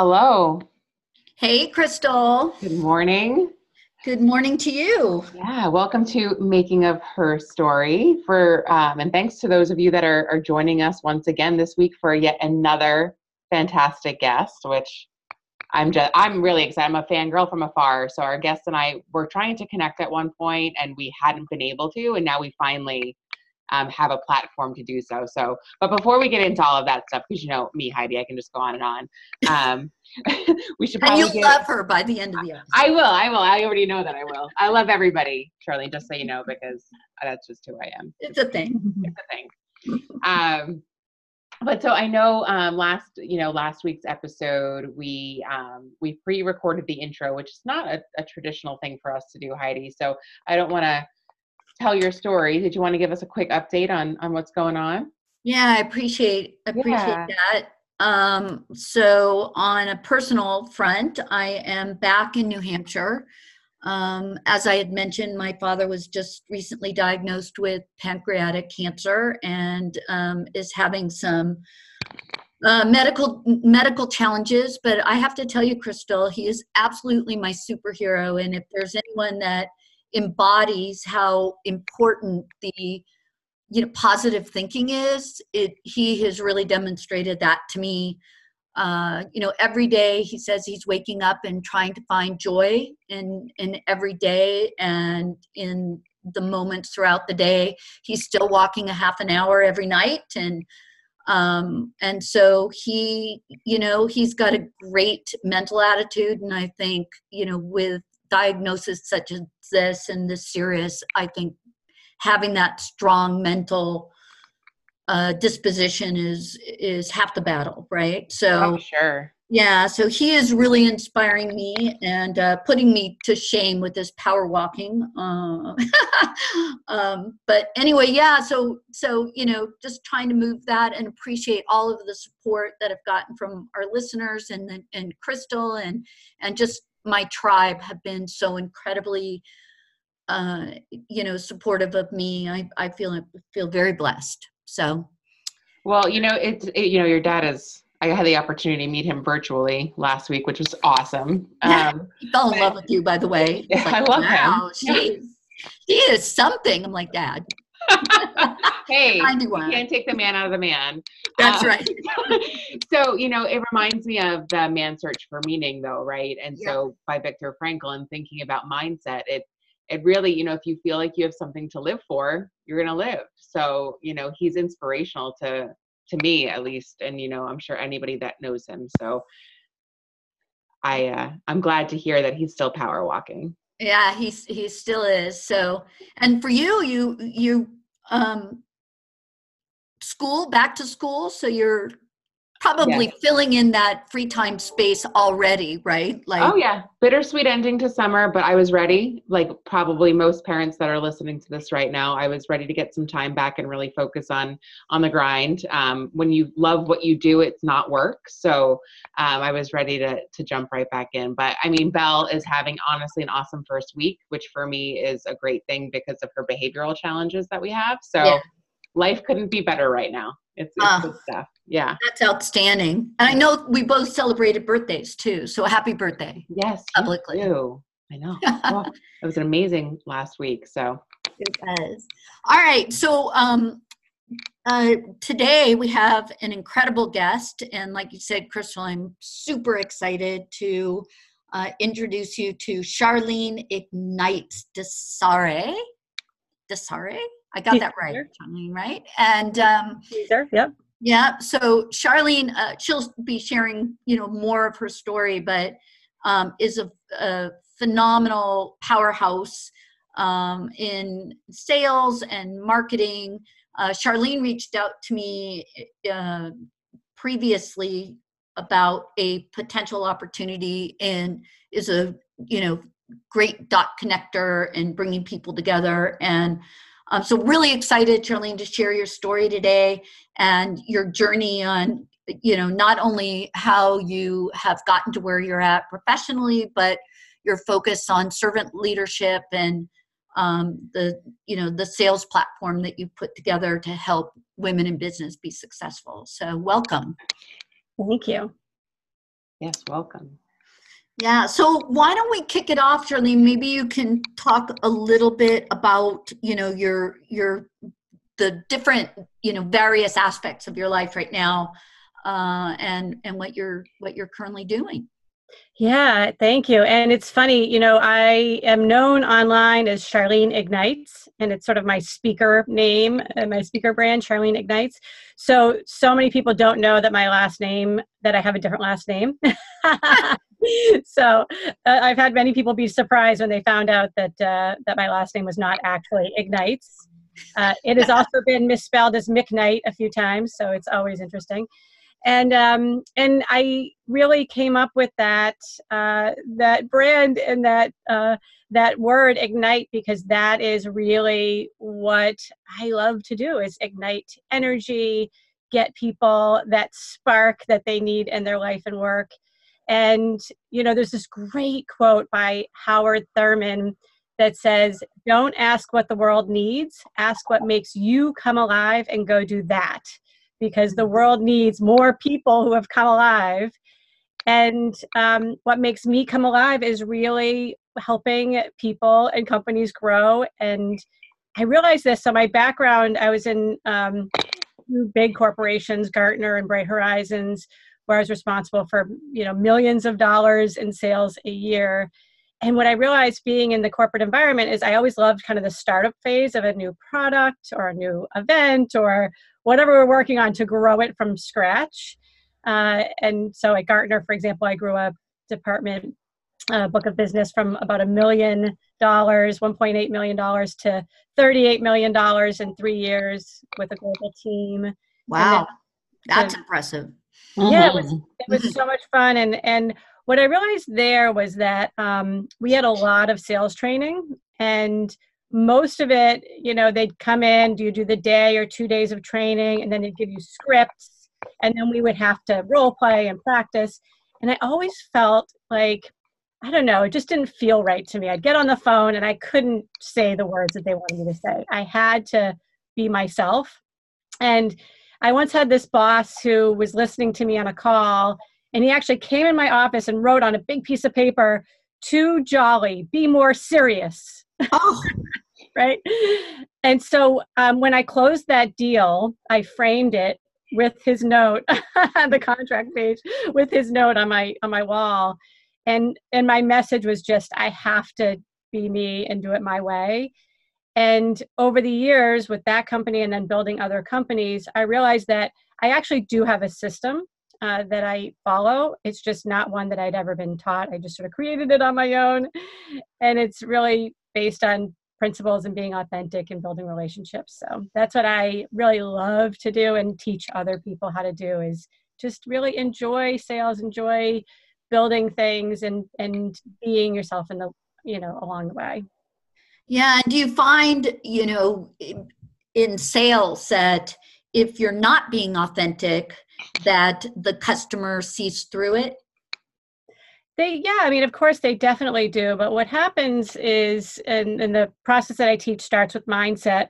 Hello. Hey, Crystal. Good morning. Good morning to you. Yeah, welcome to Making of Her Story. For um, and thanks to those of you that are, are joining us once again this week for yet another fantastic guest, which I'm just I'm really excited. I'm a fangirl from afar. So our guest and I were trying to connect at one point and we hadn't been able to, and now we finally um, have a platform to do so. So, but before we get into all of that stuff, because you know me, Heidi, I can just go on and on. Um, we should probably. And you'll get, love her by the end of the episode. I will. I will. I already know that I will. I love everybody, Charlie. Just so you know, because that's just who I am. It's a thing. It's a thing. Um, but so I know um, last you know last week's episode we um, we pre-recorded the intro, which is not a, a traditional thing for us to do, Heidi. So I don't want to tell your story. Did you want to give us a quick update on on what's going on? Yeah, I appreciate appreciate yeah. that. Um, so on a personal front, I am back in New Hampshire. Um, as I had mentioned, my father was just recently diagnosed with pancreatic cancer and um, is having some uh, medical medical challenges. But I have to tell you, Crystal, he is absolutely my superhero. And if there's anyone that embodies how important the you know positive thinking is. It he has really demonstrated that to me. Uh, you know every day he says he's waking up and trying to find joy in in every day and in the moments throughout the day. He's still walking a half an hour every night and um, and so he you know he's got a great mental attitude. And i think you know with diagnosis such as this and this serious, I think having that strong mental uh, disposition is is half the battle, right? So oh, sure. Yeah, so he is really inspiring me and uh, putting me to shame with this power walking. Uh, um, but anyway, yeah. So so you know, just trying to move that and appreciate all of the support that I've gotten from our listeners and and Crystal and and just my tribe have been so incredibly uh, you know supportive of me. I i feel feel very blessed. So well you know it's it, you know your dad is i had the opportunity to meet him virtually last week which was awesome. Um, he fell in love with you by the way. Like, i love wow, him she, she is something. I'm like dad hey, you can't take the man out of the man. That's um, right. so, you know, it reminds me of the Man Search for Meaning, though, right? And yeah. so by Viktor Frankl and thinking about mindset, it it really, you know, if you feel like you have something to live for, you're gonna live. So, you know, he's inspirational to to me at least, and you know, I'm sure anybody that knows him. So I uh, I'm glad to hear that he's still power walking. Yeah, he's he still is. So, and for you, you you um, school back to school so you're probably yes. filling in that free time space already right? Like oh yeah. Bittersweet ending to summer but i was ready. Like probably most parents that are listening to this right now i was ready to get some time back and really focus on on the grind. Um, when you love what you do it's not work. So um, i was ready to to jump right back in. But i mean belle is having honestly an awesome first week which for me is a great thing because of her behavioral challenges that we have. So yeah. Life couldn't be better right now it's, it's uh, good stuff. Yeah. That's outstanding. And I know we both celebrated birthdays too. So happy birthday. Yes. Publicly. You I know. oh, it was an amazing last week. So it was. All right. So um uh, today we have an incredible guest, and like you said, Crystal, I'm super excited to uh, introduce you to Charlene Ignite DeCesare. DeCesare? I got that right, Charlene, right? And um, Caesar, yep. Yeah. So Charlene, uh, she'll be sharing, you know, more of her story, but um, is a, a, phenomenal powerhouse um, in sales and marketing. Uh, Charlene reached out to me uh, previously about a potential opportunity and is a you know great dot connector and bringing people together and um, so really excited, Charlene, to share your story today and your journey on, you know, not only how you have gotten to where you're at professionally, but your focus on servant leadership and um, the, you know, the sales platform that you put together to help women in business be successful. So welcome. Thank you. Yes, welcome. Yeah, so why don't we kick it off, Charlene? Maybe you can talk a little bit about, you know, your your the different, you know, various aspects of your life right now, uh, and and what you're what you're currently doing. Yeah, thank you. And it's funny, you know, I am known online as Charlene Ignites, and it's sort of my speaker name, and my speaker brand, Charlene Ignites. So, so many people don't know that my last name, that I have a different last name. so, uh, I've had many people be surprised when they found out that uh, that my last name was not actually Ignites. Uh, it has also been misspelled as McKnight a few times, so it's always interesting and um, and I really came up with that uh, that brand and that uh, that word ignite because that is really what I love to do is ignite energy, get people that spark that they need in their life and work. And you know, there's this great quote by Howard Thurman that says, "Don't ask what the world needs, ask what makes you come alive and go do that." because the world needs more people who have come alive. And um, what makes me come alive is really helping people and companies grow. And I realized this. So, my background, I was in um, big corporations, Gartner and Bright Horizons, where I was responsible for you know millions of dollars in sales a year. And what I realized being in the corporate environment is I always loved kind of the startup phase of a new product or a new event or whatever we're working on to grow it from scratch. Uh, and so at Gartner, for example, I grew a department uh, book of business from about a million dollars, $1.8 million to $38 million in three years with a global team. Wow. That's to, impressive. Yeah, it was, it was so much fun. And, and what I realized there was that um, we had a lot of sales training and most of it, you know, they'd come in, do you do the day or two days of training, and then they'd give you scripts, and then we would have to role play and practice. And I always felt like, I don't know, it just didn't feel right to me. I'd get on the phone and I couldn't say the words that they wanted me to say. I had to be myself. And I once had this boss who was listening to me on a call, and he actually came in my office and wrote on a big piece of paper, too jolly, be more serious. Oh. right. And so um, when I closed that deal, I framed it with his note, on the contract page, with his note on my on my wall, and and my message was just I have to be me and do it my way. And over the years with that company and then building other companies, I realized that I actually do have a system uh, that I follow. It's just not one that I'd ever been taught. I just sort of created it on my own. And it's really based on principles and being authentic and building relationships. So that's what I really love to do and teach other people how to do is just really enjoy sales, enjoy building things and and being yourself in the you know along the way. Yeah, and do you find, you know, in sales that if you're not being authentic that the customer sees through it they, yeah, I mean, of course they definitely do. But what happens is, and, and the process that I teach starts with mindset,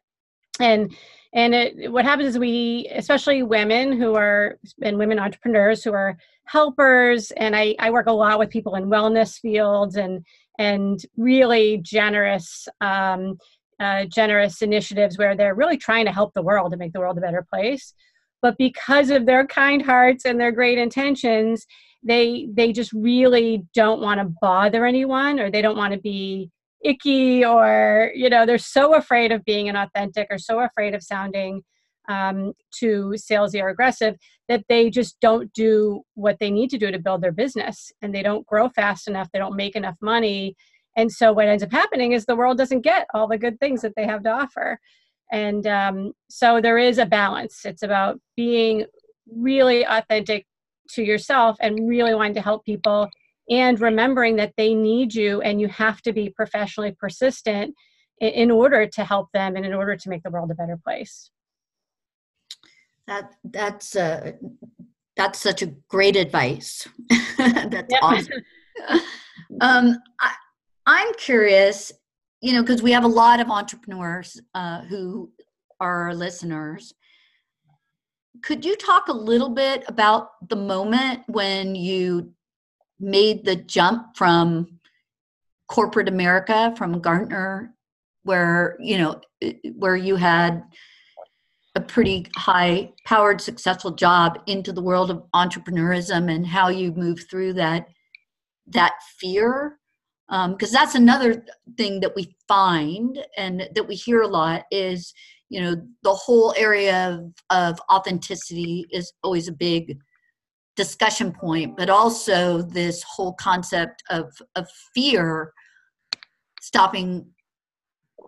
and and it, what happens is we, especially women who are and women entrepreneurs who are helpers, and I I work a lot with people in wellness fields and and really generous. Um, uh, generous initiatives where they're really trying to help the world and make the world a better place but because of their kind hearts and their great intentions they they just really don't want to bother anyone or they don't want to be icky or you know they're so afraid of being inauthentic or so afraid of sounding um, too salesy or aggressive that they just don't do what they need to do to build their business. And they don't grow fast enough. They don't make enough money. And so what ends up happening is the world doesn't get all the good things that they have to offer. And um, so there is a balance. It's about being really authentic to yourself and really wanting to help people and remembering that they need you and you have to be professionally persistent in order to help them and in order to make the world a better place that that's uh that's such a great advice. That's awesome. Um I, i'm curious you know because we have a lot of entrepreneurs uh, who are our listeners. Could you talk a little bit about the moment when you made the jump from corporate America, from Gartner, where you know where you had a pretty high powered successful job into the world of entrepreneurism and how you move through that that fear. Because um, that's another thing that we find and that we hear a lot is you know the whole area of, of authenticity is always a big discussion point but also this whole concept of of fear stopping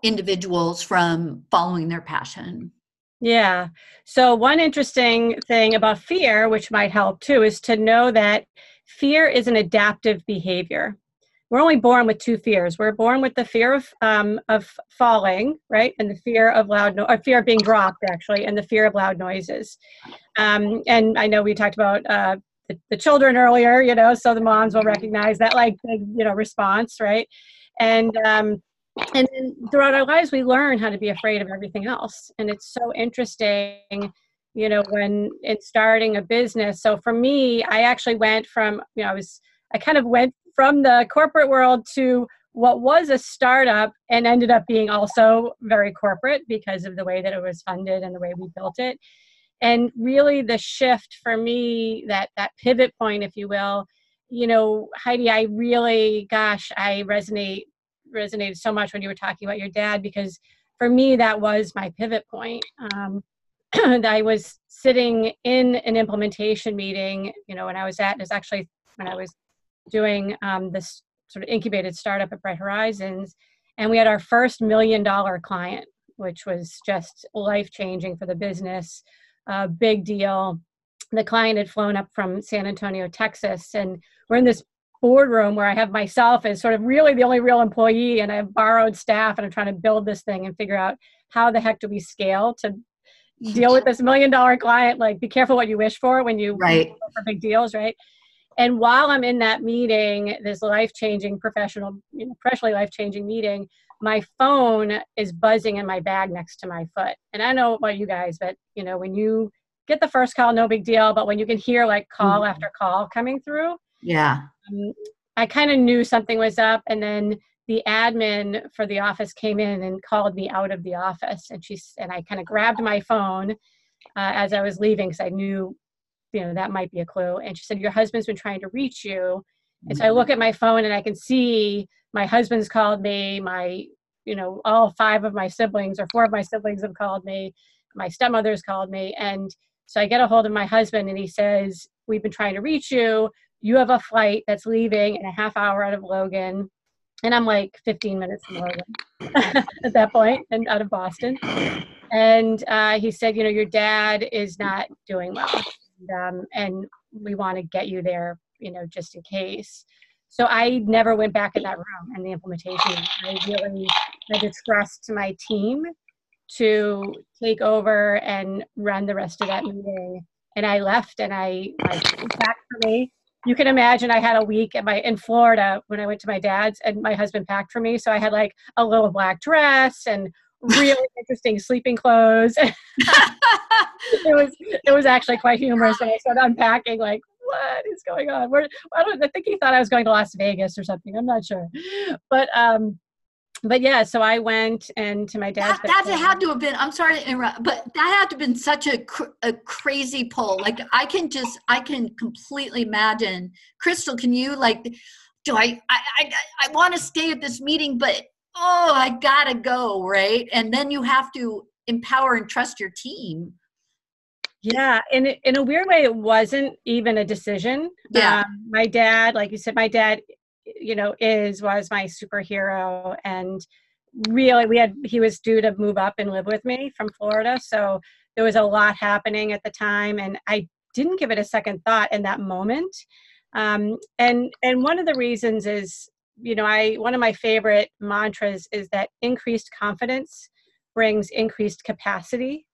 individuals from following their passion yeah. So, one interesting thing about fear, which might help too, is to know that fear is an adaptive behavior. We're only born with two fears. We're born with the fear of um, of falling, right, and the fear of loud, or fear of being dropped, actually, and the fear of loud noises. Um, and I know we talked about uh, the, the children earlier, you know, so the moms will recognize that, like, you know, response, right? And um, and then throughout our lives we learn how to be afraid of everything else. And it's so interesting you know when it's starting a business. So for me i actually went from you know i was i kind of went from the corporate world to what was a startup and ended up being also very corporate because of the way that it was funded and the way we built it. And really the shift for me that that pivot point if you will you know heidi i really gosh i resonate resonated so much when you were talking about your dad because for me that was my pivot point. Um, I was sitting in an implementation meeting, you know, when I was at, was actually when I was doing um, this sort of incubated startup at Bright Horizons, and we had our first million dollar client, which was just life changing for the business, uh, big deal. The client had flown up from San Antonio, Texas, and we're in this boardroom where I have myself as sort of really the only real employee and I have borrowed staff and I'm trying to build this thing and figure out how the heck do we scale to deal with this million dollar client like be careful what you wish for when you right for big deals right and while i'm in that meeting this life changing professional you know, professionally life changing meeting my phone is buzzing in my bag next to my foot and i know about you guys but you know when you get the first call no big deal but when you can hear like call mm-hmm. after call coming through yeah. Um, I kind of knew something was up, and then the admin for the office came in and called me out of the office, and she's and I kind of grabbed my phone uh, as I was leaving because I knew, you know, that might be a clue. And she said, "Your husband's been trying to reach you." And so I look at my phone and I can see my husband's called me, my, you know, all five of my siblings or four of my siblings have called me, my stepmother's called me. And so I get a hold of my husband and he says, We've been trying to reach you you have a flight that's leaving in a half hour out of Logan. And I'm like 15 minutes from Logan at that point and out of Boston. And uh, he said, you know, your dad is not doing well. And, um, and we want to get you there, you know, just in case. So I never went back in that room and the implementation. I really expressed to my team to take over and run the rest of that meeting. And I left and I, I back for me you can imagine I had a week at my in Florida when I went to my dad's and my husband packed for me. So I had like a little black dress and really interesting sleeping clothes. it was it was actually quite humorous when I started unpacking like what is going on? Where I don't I think he thought I was going to Las Vegas or something. I'm not sure. But um but yeah, so I went and to my dad's. That, that had to have been. I'm sorry to interrupt, but that had to have been such a cr- a crazy pull. Like I can just I can completely imagine. Crystal, can you like? Do I I I, I want to stay at this meeting, but oh, I gotta go, right? And then you have to empower and trust your team. Yeah, in in a weird way, it wasn't even a decision. Yeah, um, my dad, like you said, my dad you know is was my superhero. And really we had he was due to move up and live with me from florida. So there was a lot happening at the time and i didn't give it a second thought in that moment. Um, and and one of the reasons is you know i one of my favorite mantras is that increased confidence brings increased capacity.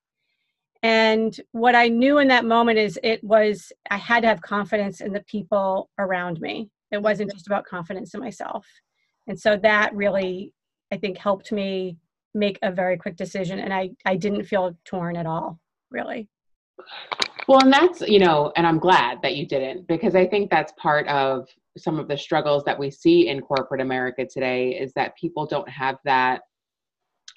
And what i knew in that moment is it was i had to have confidence in the people around me it wasn't just about confidence in myself. And so that really, I think, helped me make a very quick decision. And I, I didn't feel torn at all, really. Well, and that's, you know, and I'm glad that you didn't because I think that's part of some of the struggles that we see in corporate America today is that people don't have that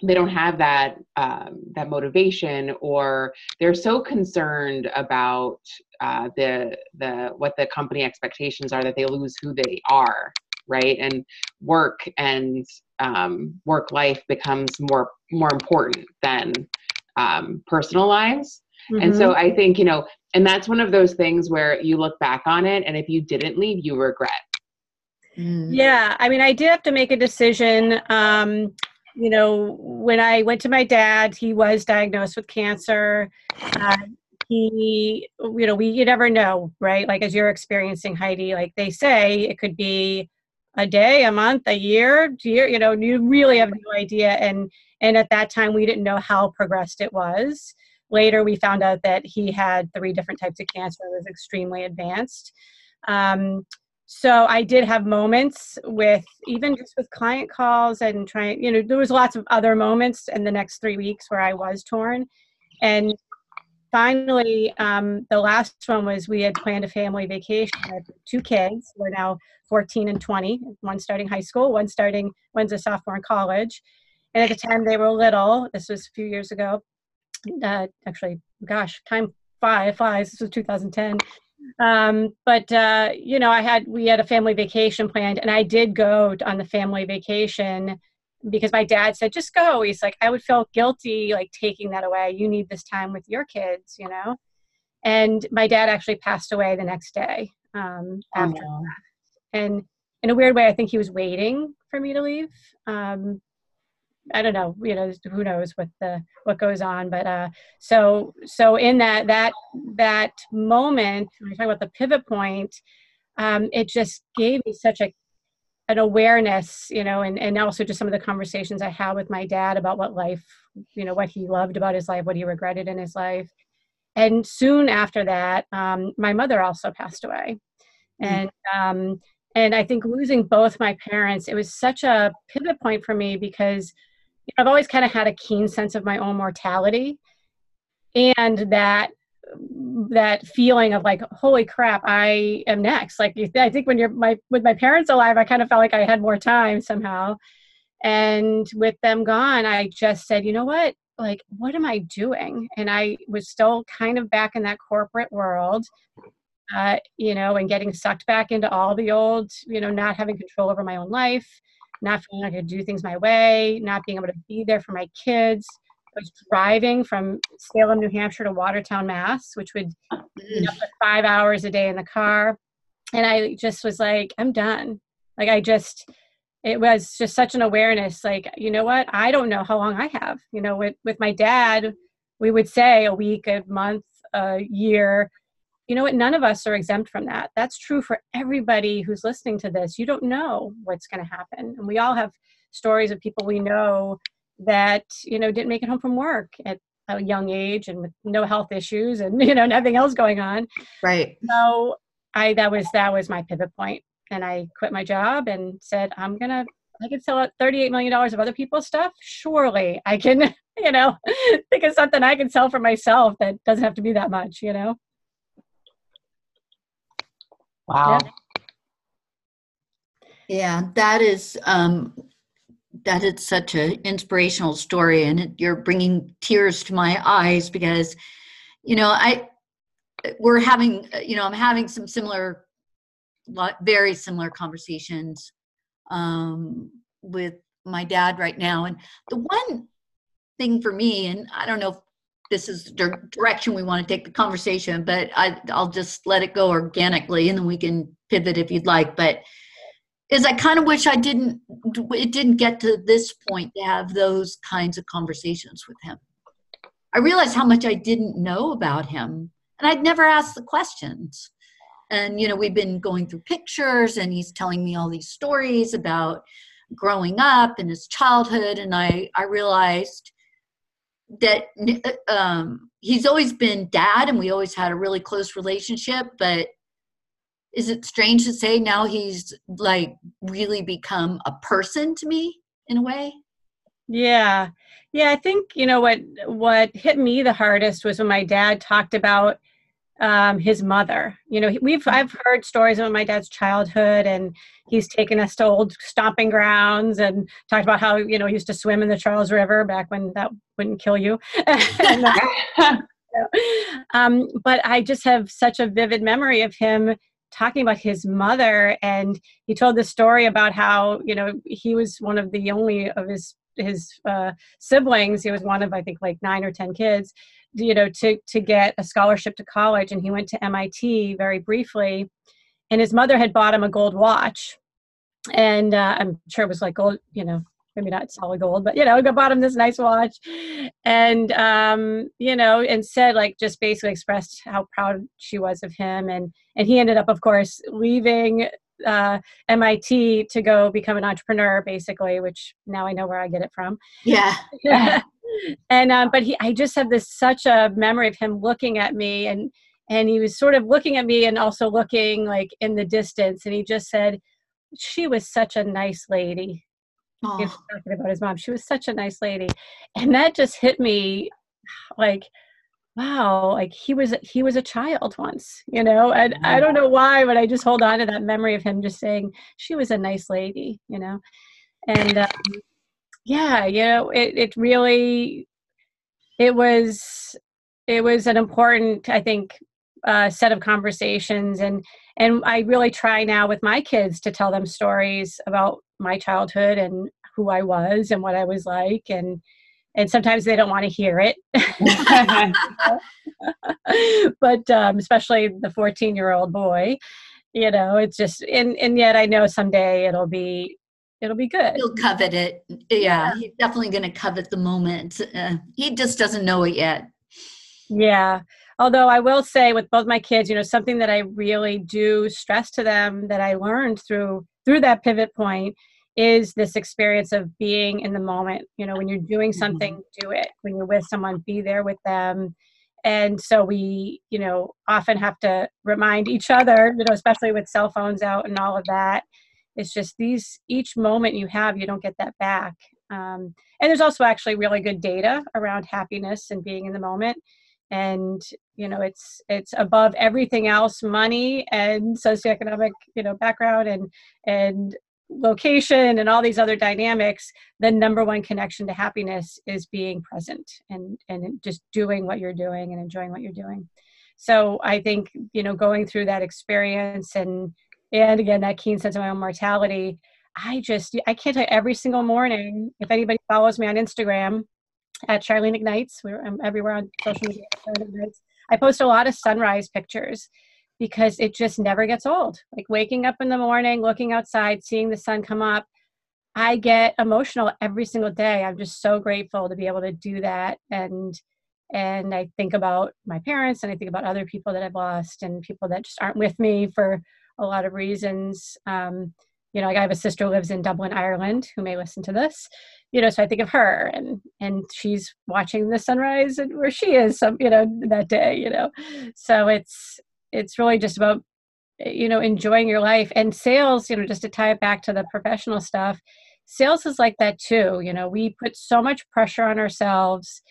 they don't have that um, that motivation or they're so concerned about uh, the the what the company expectations are that they lose who they are right and work and um, work life becomes more more important than um, personal lives mm-hmm. and so mm-hmm. i think you know and that's one of those things where you look back on it and if you didn't leave you regret mm. yeah i mean i did have to make a decision um, you know, when I went to my dad, he was diagnosed with cancer. Uh, he, you know, we you never know, right? Like as you're experiencing Heidi, like they say, it could be a day, a month, a year, year. You know, you really have no idea. And and at that time, we didn't know how progressed it was. Later, we found out that he had three different types of cancer. It was extremely advanced. Um, so i did have moments with even just with client calls and trying you know there was lots of other moments in the next three weeks where i was torn. And finally um, the last one was we had planned a family vacation. Two kids. We're now 14 and 20 one starting high school one starting one's a sophomore in college. And at the time they were little this was a few years ago uh, actually gosh time flies this was 2010 um, but uh, you know, I had we had a family vacation planned, and I did go on the family vacation because my dad said, "Just go." He's like, I would feel guilty like taking that away. You need this time with your kids, you know. And my dad actually passed away the next day um, after oh, that. And in a weird way, I think he was waiting for me to leave. Um, I don't know, you know, who knows what the what goes on, but uh, so so in that that that moment, when you're talking about the pivot point, um, it just gave me such a an awareness, you know, and and also just some of the conversations I had with my dad about what life, you know, what he loved about his life, what he regretted in his life, and soon after that, um, my mother also passed away, mm-hmm. and um, and I think losing both my parents, it was such a pivot point for me because I've always kind of had a keen sense of my own mortality and that that feeling of like holy crap i am next. Like i think when you're my with my parents alive i kind of felt like i had more time somehow. And with them gone i just said you know what? Like what am i doing? And i was still kind of back in that corporate world uh, you know and getting sucked back into all the old you know not having control over my own life not feeling like I could do things my way, not being able to be there for my kids. I was driving from Salem, New Hampshire to Watertown, Mass, which would you know, mm. five hours a day in the car. And I just was like, I'm done. Like I just it was just such an awareness, like, you know what, I don't know how long I have. You know, with with my dad, we would say a week, a month, a year you know what? None of us are exempt from that. That's true for everybody who's listening to this. You don't know what's going to happen. And we all have stories of people we know that you know didn't make it home from work at a young age and with no health issues and you know nothing else going on. Right. So i that was that was my pivot point. And i quit my job and said i'm gonna i can sell out 38 million dollars of other people's stuff. Surely i can you know think of something i can sell for myself that doesn't have to be that much you know Wow. Yeah, yeah that is um, that is such an inspirational story, and it, you're bringing tears to my eyes because, you know, I we're having, you know, I'm having some similar, very similar conversations um, with my dad right now, and the one thing for me, and I don't know this is the direction we want to take the conversation, but I, I'll just let it go organically and then we can pivot if you'd like. But is I kind of wish I didn't, it didn't get to this point to have those kinds of conversations with him. I realized how much I didn't know about him and I'd never asked the questions. And, you know, we've been going through pictures and he's telling me all these stories about growing up and his childhood. And I, I realized, that um, he's always been dad and we always had a really close relationship but is it strange to say now he's like really become a person to me in a way? Yeah. Yeah i think you know what what hit me the hardest was when my dad talked about um, his mother. You know, we've I've heard stories about my dad's childhood, and he's taken us to old stomping grounds and talked about how you know he used to swim in the Charles River back when that wouldn't kill you. and, uh, um, but I just have such a vivid memory of him talking about his mother, and he told the story about how you know he was one of the only of his his uh, siblings. He was one of I think like nine or ten kids you know to to get a scholarship to college and he went to MIT very briefly and his mother had bought him a gold watch and uh, I'm sure it was like gold you know maybe not solid gold but you know bought him this nice watch and um you know and said like just basically expressed how proud she was of him and and he ended up of course leaving uh, MIT to go become an entrepreneur, basically, which now I know where I get it from. Yeah. and um, but he, I just have this such a memory of him looking at me, and and he was sort of looking at me and also looking like in the distance, and he just said, "She was such a nice lady." He was talking about his mom. She was such a nice lady, and that just hit me like wow like he was he was a child once you know? And i don't know why but i just hold on to that memory of him just saying she was a nice lady you know? And um, yeah you know it, it really it was it was an important i think uh, set of conversations and and i really try now with my kids to tell them stories about my childhood and who i was and what i was like and and sometimes they don't want to hear it. But um, especially the 14 year old boy you know it's just and and yet i know someday it'll be it'll be good he'll covet it yeah, yeah. he's definitely going to covet the moment uh, he just doesn't know it yet yeah although i will say with both my kids you know something that i really do stress to them that i learned through through that pivot point is this experience of being in the moment. You know, when you're doing mm-hmm. something, mm-hmm. do it. When you're with someone, be there with them. And so we, you know, often have to remind each other, you know, especially with cell phones out and all of that. It's just these, each moment you have, you don't get that back. Um, and there's also actually really good data around happiness and being in the moment and you know it's it's above everything else money and socioeconomic you know background and and location and all these other dynamics the number one connection to happiness is being present and and just doing what you're doing and enjoying what you're doing so i think you know going through that experience and and again that keen sense of my own mortality i just i can't tell you every single morning if anybody follows me on instagram at charlene ignites we're I'm everywhere on social media i post a lot of sunrise pictures because it just never gets old. Like waking up in the morning, looking outside, seeing the sun come up. I get emotional every single day. I'm just so grateful to be able to do that and and I think about my parents and I think about other people that I've lost and people that just aren't with me for a lot of reasons. Um, you know, I have a sister who lives in Dublin, Ireland, who may listen to this. You know, so I think of her and and she's watching the sunrise and where she is some, you know, that day, you know. So it's it's really just about you know enjoying your life and sales you know just to tie it back to the professional stuff sales is like that too you know we put so much pressure on ourselves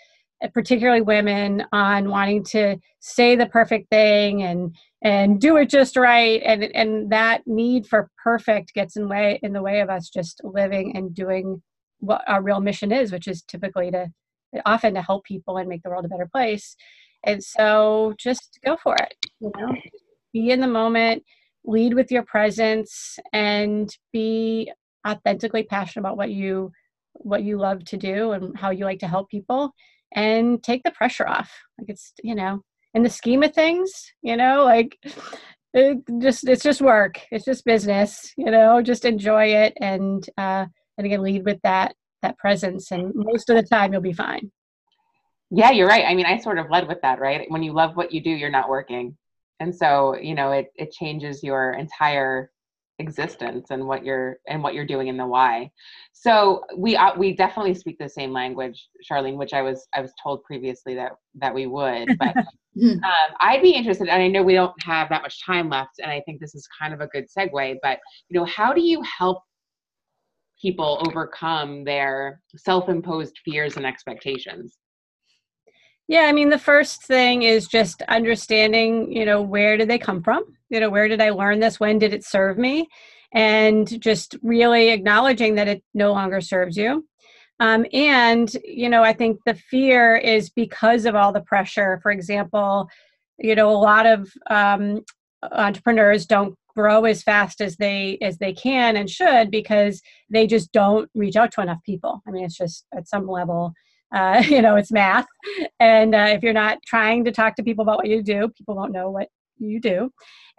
particularly women on wanting to say the perfect thing and and do it just right. And and that need for perfect gets in way in the way of us just living and doing what our real mission is which is typically to often to help people and make the world a better place. And so just go for it, you know, be in the moment, lead with your presence and be authentically passionate about what you what you love to do and how you like to help people and take the pressure off. Like it's, you know, in the scheme of things, you know, like it just it's just work. It's just business, you know, just enjoy it and uh and again lead with that that presence and most of the time you'll be fine. Yeah, you're right. I mean, I sort of led with that, right? When you love what you do, you're not working. And so, you know, it it changes your entire existence and what you're and what you're doing and the why. So we uh, we definitely speak the same language, Charlene, which I was I was told previously that that we would. But um, I'd be interested, and I know we don't have that much time left, and I think this is kind of a good segue. But you know, how do you help people overcome their self-imposed fears and expectations? Yeah, I mean, the first thing is just understanding, you know, where did they come from? You know, where did I learn this? When did it serve me? And just really acknowledging that it no longer serves you. Um, and, you know, I think the fear is because of all the pressure. For example, you know, a lot of um, entrepreneurs don't grow as fast as they as they can and should because they just don't reach out to enough people. I mean, it's just at some level uh, you know, it's math. And uh, if you're not trying to talk to people about what you do, people won't know what you do.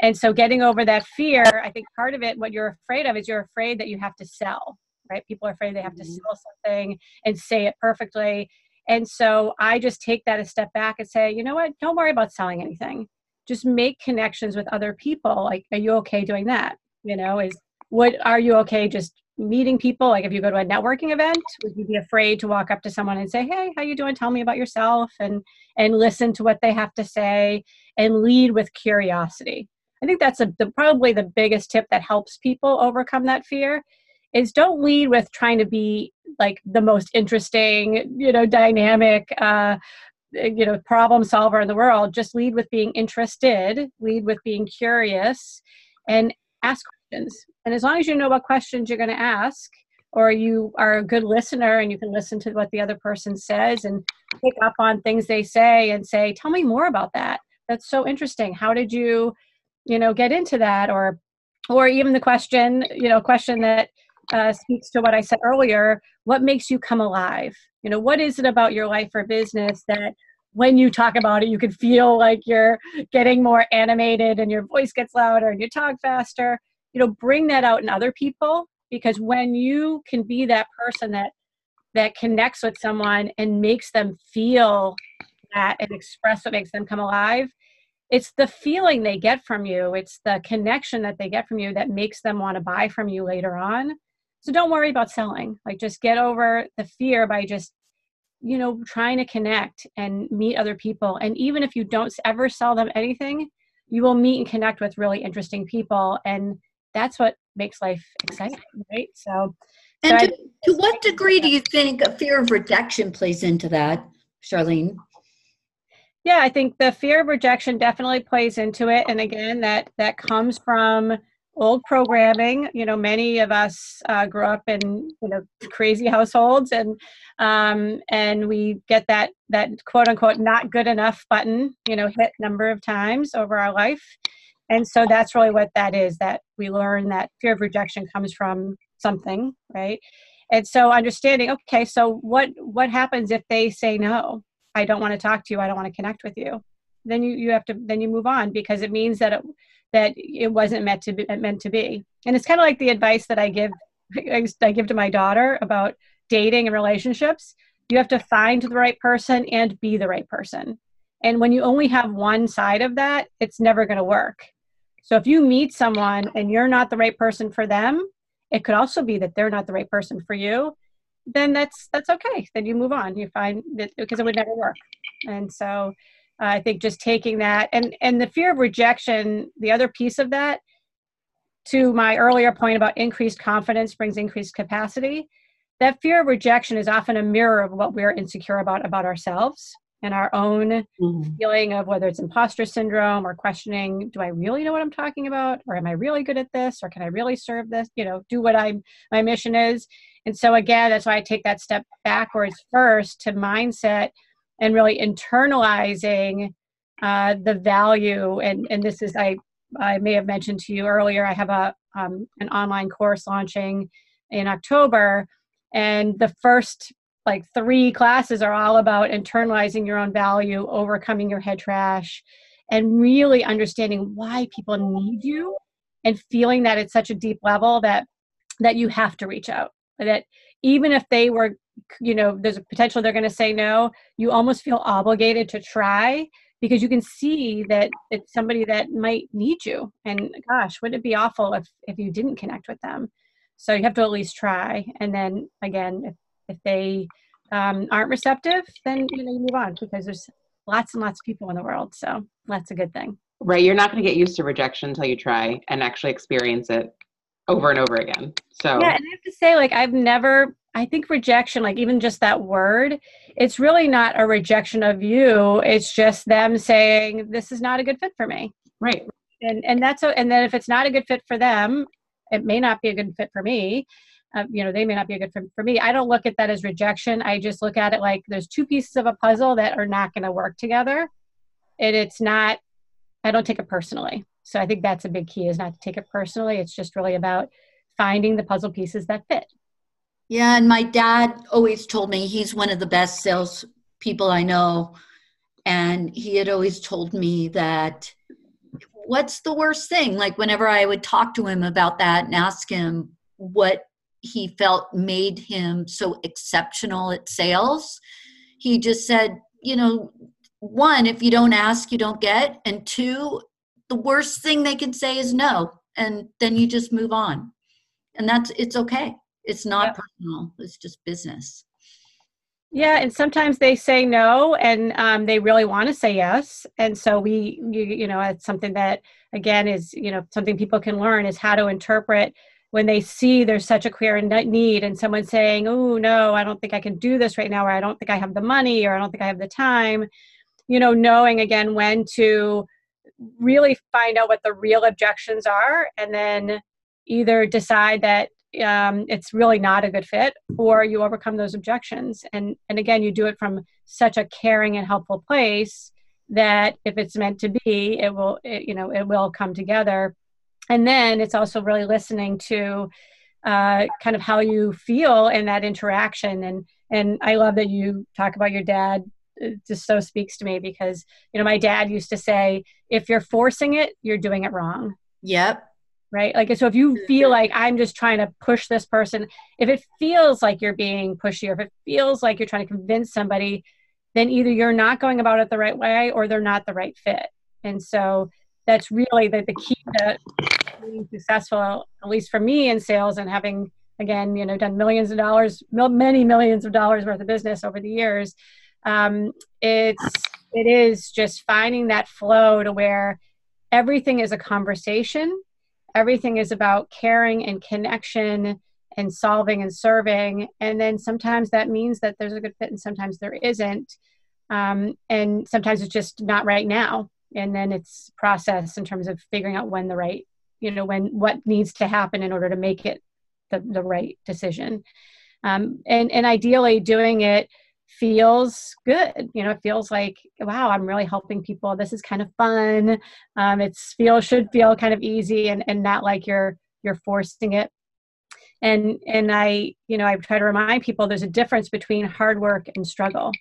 And so getting over that fear, I think part of it, what you're afraid of is you're afraid that you have to sell, right? People are afraid they have to mm-hmm. sell something and say it perfectly. And so I just take that a step back and say, you know what? Don't worry about selling anything. Just make connections with other people. Like, are you okay doing that? You know, is what are you okay just meeting people like if you go to a networking event would you be afraid to walk up to someone and say hey how you doing? Tell me about yourself and and listen to what they have to say and lead with curiosity. I think that's a, the, probably the biggest tip that helps people overcome that fear is don't lead with trying to be like the most interesting you know dynamic uh, you know problem solver in the world. Just lead with being interested lead with being curious and ask questions. And as long as you know what questions you're going to ask, or you are a good listener and you can listen to what the other person says and pick up on things they say and say, tell me more about that. That's so interesting. How did you, you know, get into that? Or, or even the question, you know, question that uh, speaks to what I said earlier. What makes you come alive? You know, what is it about your life or business that when you talk about it, you can feel like you're getting more animated and your voice gets louder and you talk faster you know bring that out in other people because when you can be that person that that connects with someone and makes them feel that and express what makes them come alive it's the feeling they get from you. It's the connection that they get from you that makes them want to buy from you later on. So don't worry about selling. Like just get over the fear by just you know trying to connect and meet other people. And even if you don't ever sell them anything you will meet and connect with really interesting people and that's what makes life exciting, right? So, and so to, I, to what degree do you think a fear of rejection plays into that, Charlene? Yeah, I think the fear of rejection definitely plays into it, and again, that that comes from old programming. You know, many of us uh, grew up in you know crazy households, and um, and we get that that quote unquote not good enough button, you know, hit number of times over our life, and so that's really what that is that we learn that fear of rejection comes from something right? And so understanding okay so what what happens if they say no? I don't want to talk to you i don't want to connect with you. Then you you have to then you move on because it means that it that it wasn't meant to be meant to be. And it's kind of like the advice that i give i give to my daughter about dating and relationships. You have to find the right person and be the right person. And when you only have one side of that it's never going to work so if you meet someone and you're not the right person for them, it could also be that they're not the right person for you. Then that's that's okay. Then you move on. You find that because it would never work. And so uh, I think just taking that and and the fear of rejection, the other piece of that, to my earlier point about increased confidence brings increased capacity. That fear of rejection is often a mirror of what we're insecure about about ourselves and our own mm-hmm. feeling of whether it's imposter syndrome or questioning do i really know what i'm talking about? Or am i really good at this? Or can i really serve this? You know do what i'm my mission is. And so again that's why i take that step backwards first to mindset and really internalizing uh, the value. And and this is i i may have mentioned to you earlier i have a um, an online course launching in october. And the first like three classes are all about internalizing your own value, overcoming your head trash, and really understanding why people need you and feeling that it's such a deep level that that you have to reach out. That even if they were, you know, there's a potential they're going to say no, you almost feel obligated to try because you can see that it's somebody that might need you. And gosh, wouldn't it be awful if if you didn't connect with them? So you have to at least try. And then again, if if they um, aren't receptive, then you know you move on because there's lots and lots of people in the world. So that's a good thing. Right. You're not going to get used to rejection until you try and actually experience it over and over again. So yeah, and I have to say, like I've never. I think rejection, like even just that word, it's really not a rejection of you. It's just them saying, this is not a good fit for me. Right. And, and that's, a, and then if it's not a good fit for them, it may not be a good fit for me. Uh, you know, they may not be a good fit for me. I don't look at that as rejection. I just look at it like there's two pieces of a puzzle that are not going to work together. And it's not, I don't take it personally. So I think that's a big key is not to take it personally. It's just really about finding the puzzle pieces that fit. Yeah, and my dad always told me he's one of the best sales people I know. And he had always told me that what's the worst thing? Like whenever I would talk to him about that and ask him what he felt made him so exceptional at sales, he just said, you know, one, if you don't ask, you don't get. And two, the worst thing they can say is no. And then you just move on. And that's, it's okay. It's not yep. personal, it's just business. Yeah, and sometimes they say no, and um, they really want to say yes, and so we, you, you know, it's something that again is, you know, something people can learn is how to interpret when they see there's such a clear need, and someone saying, "Oh no, I don't think I can do this right now," or "I don't think I have the money," or "I don't think I have the time," you know, knowing again when to really find out what the real objections are, and then either decide that um, it's really not a good fit or you overcome those objections. And and again you do it from such a caring and helpful place that if it's meant to be it will it, you know it will come together and then it's also really listening to uh, kind of how you feel in that interaction and and i love that you talk about your dad it just so speaks to me because you know my dad used to say if you're forcing it you're doing it wrong yep right? Like, so if you feel mm-hmm. like I'm just trying to push this person, if it feels like you're being pushy or if it feels like you're trying to convince somebody, then either you're not going about it the right way or they're not the right fit. And so that's really the, the key to being successful, at least for me in sales and having, again, you know, done millions of dollars, many millions of dollars worth of business over the years. Um, it's, it is just finding that flow to where everything is a conversation. Everything is about caring and connection and solving and serving. And then sometimes that means that there's a good fit and sometimes there isn't. Um, and sometimes it's just not right now and then it's process in terms of figuring out when the right you know when what needs to happen in order to make it the, the right decision. Um, and and ideally doing it feels good you know it feels like wow i'm really helping people. This is kind of fun. Um, it's feel should feel kind of easy and, and not like you're you're forcing it. And and i you know i try to remind people there's a difference between hard work and struggle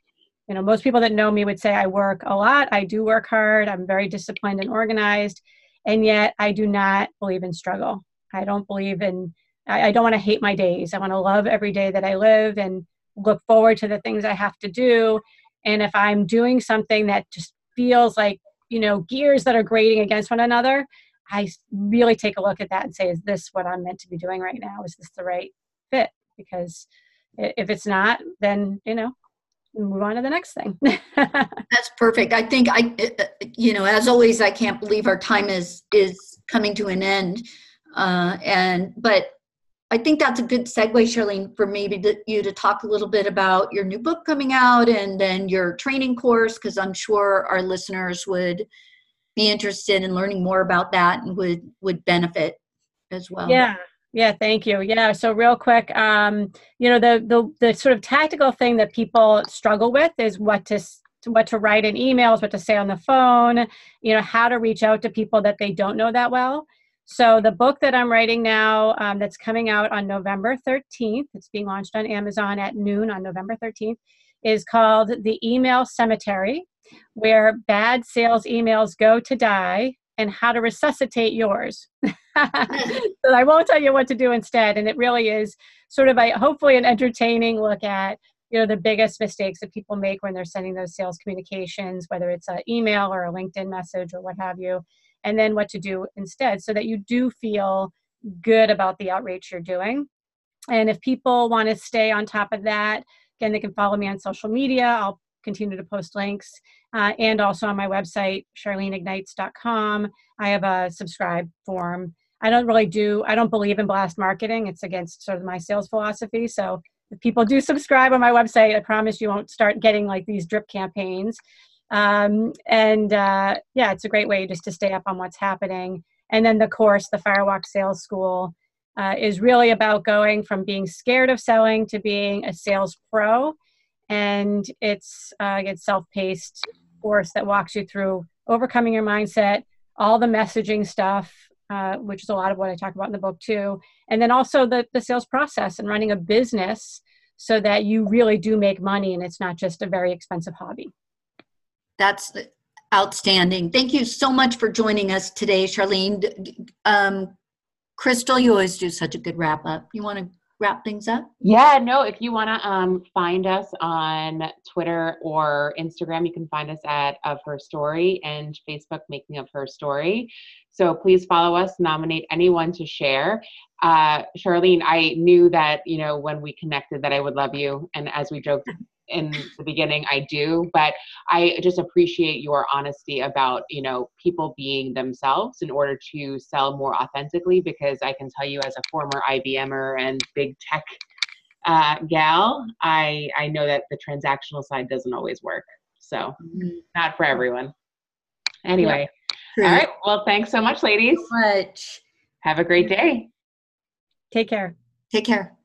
you know most people that know me would say i work a lot i do work hard i'm very disciplined and organized and yet i do not believe in struggle i don't believe in I, I don't want to hate my days i want to love every day that i live and look forward to the things I have to do. And if I'm doing something that just feels like, you know, gears that are grating against one another, I really take a look at that and say, is this what I'm meant to be doing right now? Is this the right fit? Because if it's not, then, you know, move on to the next thing. That's perfect. I think I, uh, uh, you know, as always, I can't believe our time is, is coming to an end. Uh, and, but I think that's a good segue, Charlene, for maybe to, you to talk a little bit about your new book coming out and then your training course, because I'm sure our listeners would be interested in learning more about that and would would benefit as well. Yeah. Yeah, thank you. Yeah, so real quick, um, you know, the the the sort of tactical thing that people struggle with is what to what to write in emails, what to say on the phone, you know, how to reach out to people that they don't know that well. So the book that I'm writing now, um, that's coming out on November 13th, it's being launched on Amazon at noon on November 13th, is called The Email Cemetery, where bad sales emails go to die and how to resuscitate yours. so I won't tell you what to do instead. And it really is sort of a hopefully an entertaining look at you know the biggest mistakes that people make when they're sending those sales communications, whether it's an email or a LinkedIn message or what have you and then what to do instead so that you do feel good about the outreach you're doing. And if people want to stay on top of that, again, they can follow me on social media. I'll continue to post links uh, and also on my website, charleneignites.com. I have a subscribe form. I don't really do, I don't believe in blast marketing. It's against sort of my sales philosophy. So if people do subscribe on my website, I promise you won't start getting like these drip campaigns. Um, and uh, yeah, it's a great way just to stay up on what's happening. And then the course, the Firewalk Sales School, uh, is really about going from being scared of selling to being a sales pro. And it's uh, it's self-paced course that walks you through overcoming your mindset, all the messaging stuff, uh, which is a lot of what I talk about in the book too, and then also the the sales process and running a business so that you really do make money and it's not just a very expensive hobby. That's outstanding. Thank you so much for joining us today, Charlene. Um, Crystal, you always do such a good wrap up. You want to wrap things up? Yeah, no, if you want to um, find us on Twitter or Instagram, you can find us at Of Her Story and Facebook Making of Her Story. So please follow us, nominate anyone to share. Uh, Charlene, I knew that, you know, when we connected that I would love you. And as we joked in the beginning i do but i just appreciate your honesty about you know people being themselves in order to sell more authentically because i can tell you as a former ibmer and big tech uh, gal i i know that the transactional side doesn't always work. So mm-hmm. not for everyone. Anyway yeah. all right. Well thanks so much ladies. So much. Have a great day. Take care. Take care